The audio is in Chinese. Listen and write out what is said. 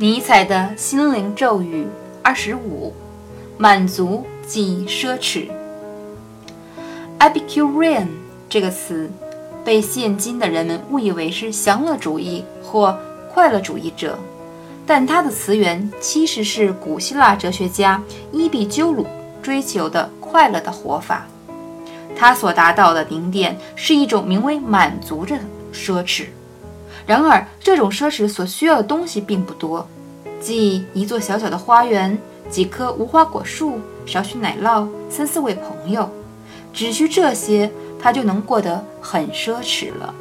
尼采的心灵咒语二十五：满足即奢侈。Epicurean 这个词被现今的人们误以为是享乐主义或快乐主义者，但它的词源其实是古希腊哲学家伊壁鸠鲁追求的快乐的活法。他所达到的顶点是一种名为满足的奢侈。然而，这种奢侈所需要的东西并不多，即一座小小的花园、几棵无花果树、少许奶酪、三四位朋友。只需这些，他就能过得很奢侈了。